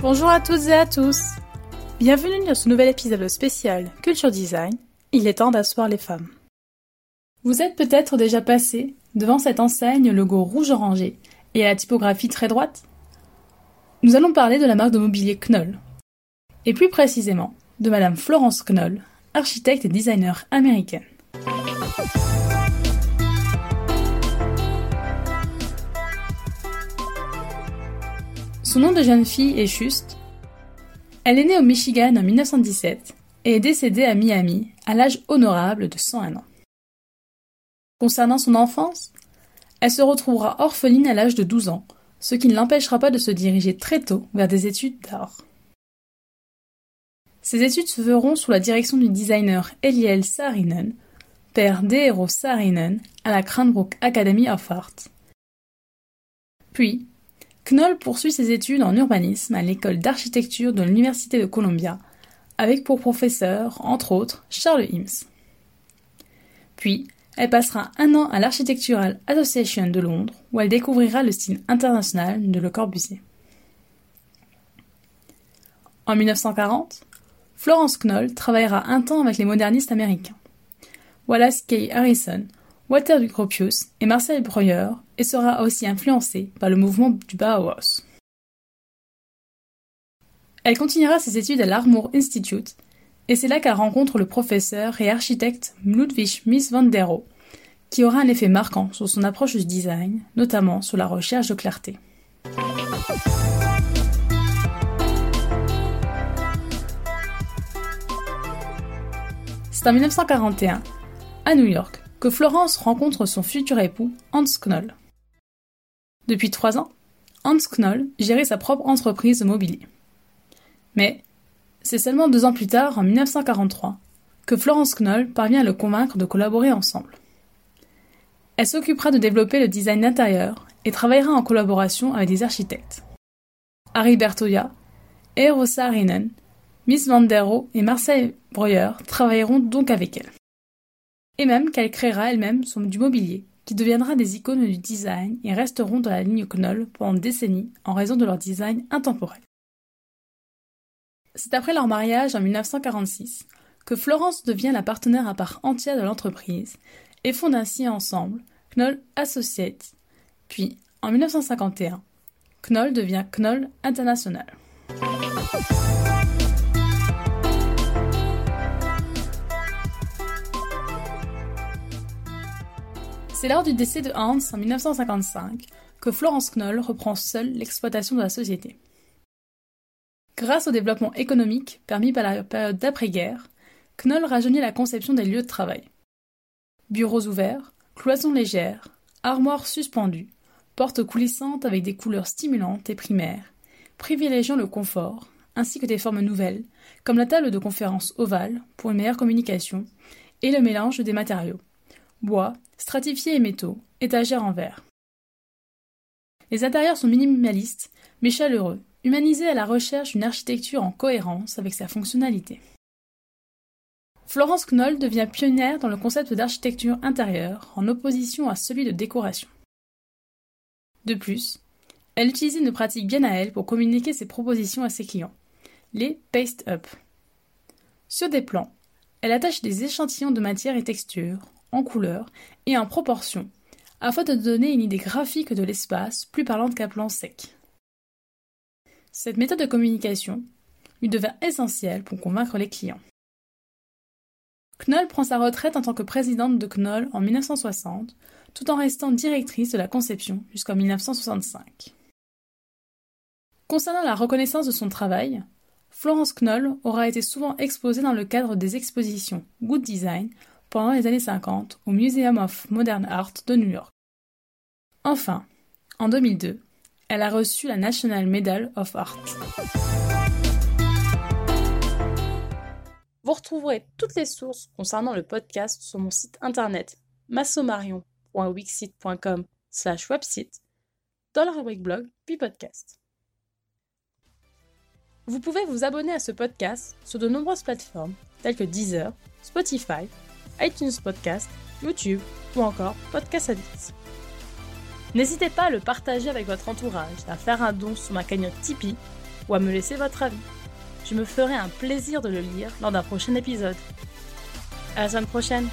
Bonjour à toutes et à tous. Bienvenue dans ce nouvel épisode spécial Culture Design. Il est temps d'asseoir les femmes. Vous êtes peut-être déjà passé devant cette enseigne logo rouge orangé et à la typographie très droite Nous allons parler de la marque de mobilier Knoll. Et plus précisément, de Madame Florence Knoll, architecte et designer américaine. Son nom de jeune fille est juste. Elle est née au Michigan en 1917 et est décédée à Miami à l'âge honorable de 101 ans. Concernant son enfance, elle se retrouvera orpheline à l'âge de 12 ans, ce qui ne l'empêchera pas de se diriger très tôt vers des études d'art. Ces études se feront sous la direction du designer Eliel Saarinen, père d'Eero Saarinen, à la Cranbrook Academy of Art. Puis, Knoll poursuit ses études en urbanisme à l'école d'architecture de l'Université de Columbia, avec pour professeur, entre autres, Charles Eames. Puis, elle passera un an à l'Architectural Association de Londres, où elle découvrira le style international de Le Corbusier. En 1940, Florence Knoll travaillera un temps avec les modernistes américains. Wallace K. Harrison, Walter Gropius et Marcel Breuer sera aussi influencée par le mouvement du Bauhaus. Elle continuera ses études à l'Armour Institute et c'est là qu'elle rencontre le professeur et architecte Ludwig Mies van der Rohe, qui aura un effet marquant sur son approche du design, notamment sur la recherche de clarté. C'est en 1941, à New York, que Florence rencontre son futur époux, Hans Knoll. Depuis trois ans, Hans Knoll gérait sa propre entreprise de mobilier. Mais c'est seulement deux ans plus tard, en 1943, que Florence Knoll parvient à le convaincre de collaborer ensemble. Elle s'occupera de développer le design intérieur et travaillera en collaboration avec des architectes. Harry Bertoya, Eero Saarinen, Miss Van der et Marcel Breuer travailleront donc avec elle. Et même qu'elle créera elle-même son du mobilier, deviendra des icônes du design et resteront dans la ligne Knoll pendant des décennies en raison de leur design intemporel. C'est après leur mariage en 1946 que Florence devient la partenaire à part entière de l'entreprise et fonde ainsi ensemble Knoll Associates. Puis, en 1951, Knoll devient Knoll International. C'est lors du décès de Hans en 1955 que Florence Knoll reprend seule l'exploitation de la société. Grâce au développement économique permis par la période d'après-guerre, Knoll rajeunit la conception des lieux de travail. Bureaux ouverts, cloisons légères, armoires suspendues, portes coulissantes avec des couleurs stimulantes et primaires, privilégiant le confort, ainsi que des formes nouvelles, comme la table de conférence ovale pour une meilleure communication, et le mélange des matériaux bois, stratifiés et métaux, étagères en verre. Les intérieurs sont minimalistes, mais chaleureux, humanisés à la recherche d'une architecture en cohérence avec sa fonctionnalité. Florence Knoll devient pionnière dans le concept d'architecture intérieure en opposition à celui de décoration. De plus, elle utilise une pratique bien à elle pour communiquer ses propositions à ses clients, les paste-up. Sur des plans, elle attache des échantillons de matière et texture, en couleur et en proportion, afin de donner une idée graphique de l'espace plus parlante qu'un plan sec. Cette méthode de communication lui devint essentielle pour convaincre les clients. Knoll prend sa retraite en tant que présidente de Knoll en 1960, tout en restant directrice de la conception jusqu'en 1965. Concernant la reconnaissance de son travail, Florence Knoll aura été souvent exposée dans le cadre des expositions Good Design pendant les années 50 au Museum of Modern Art de New York. Enfin, en 2002, elle a reçu la National Medal of Art. Vous retrouverez toutes les sources concernant le podcast sur mon site internet massomarion.wixit.com slash website dans la rubrique blog puis podcast. Vous pouvez vous abonner à ce podcast sur de nombreuses plateformes telles que Deezer, Spotify, iTunes Podcast, YouTube ou encore Podcast Addict. N'hésitez pas à le partager avec votre entourage, à faire un don sur ma cagnotte Tipeee ou à me laisser votre avis. Je me ferai un plaisir de le lire lors d'un prochain épisode. À la semaine prochaine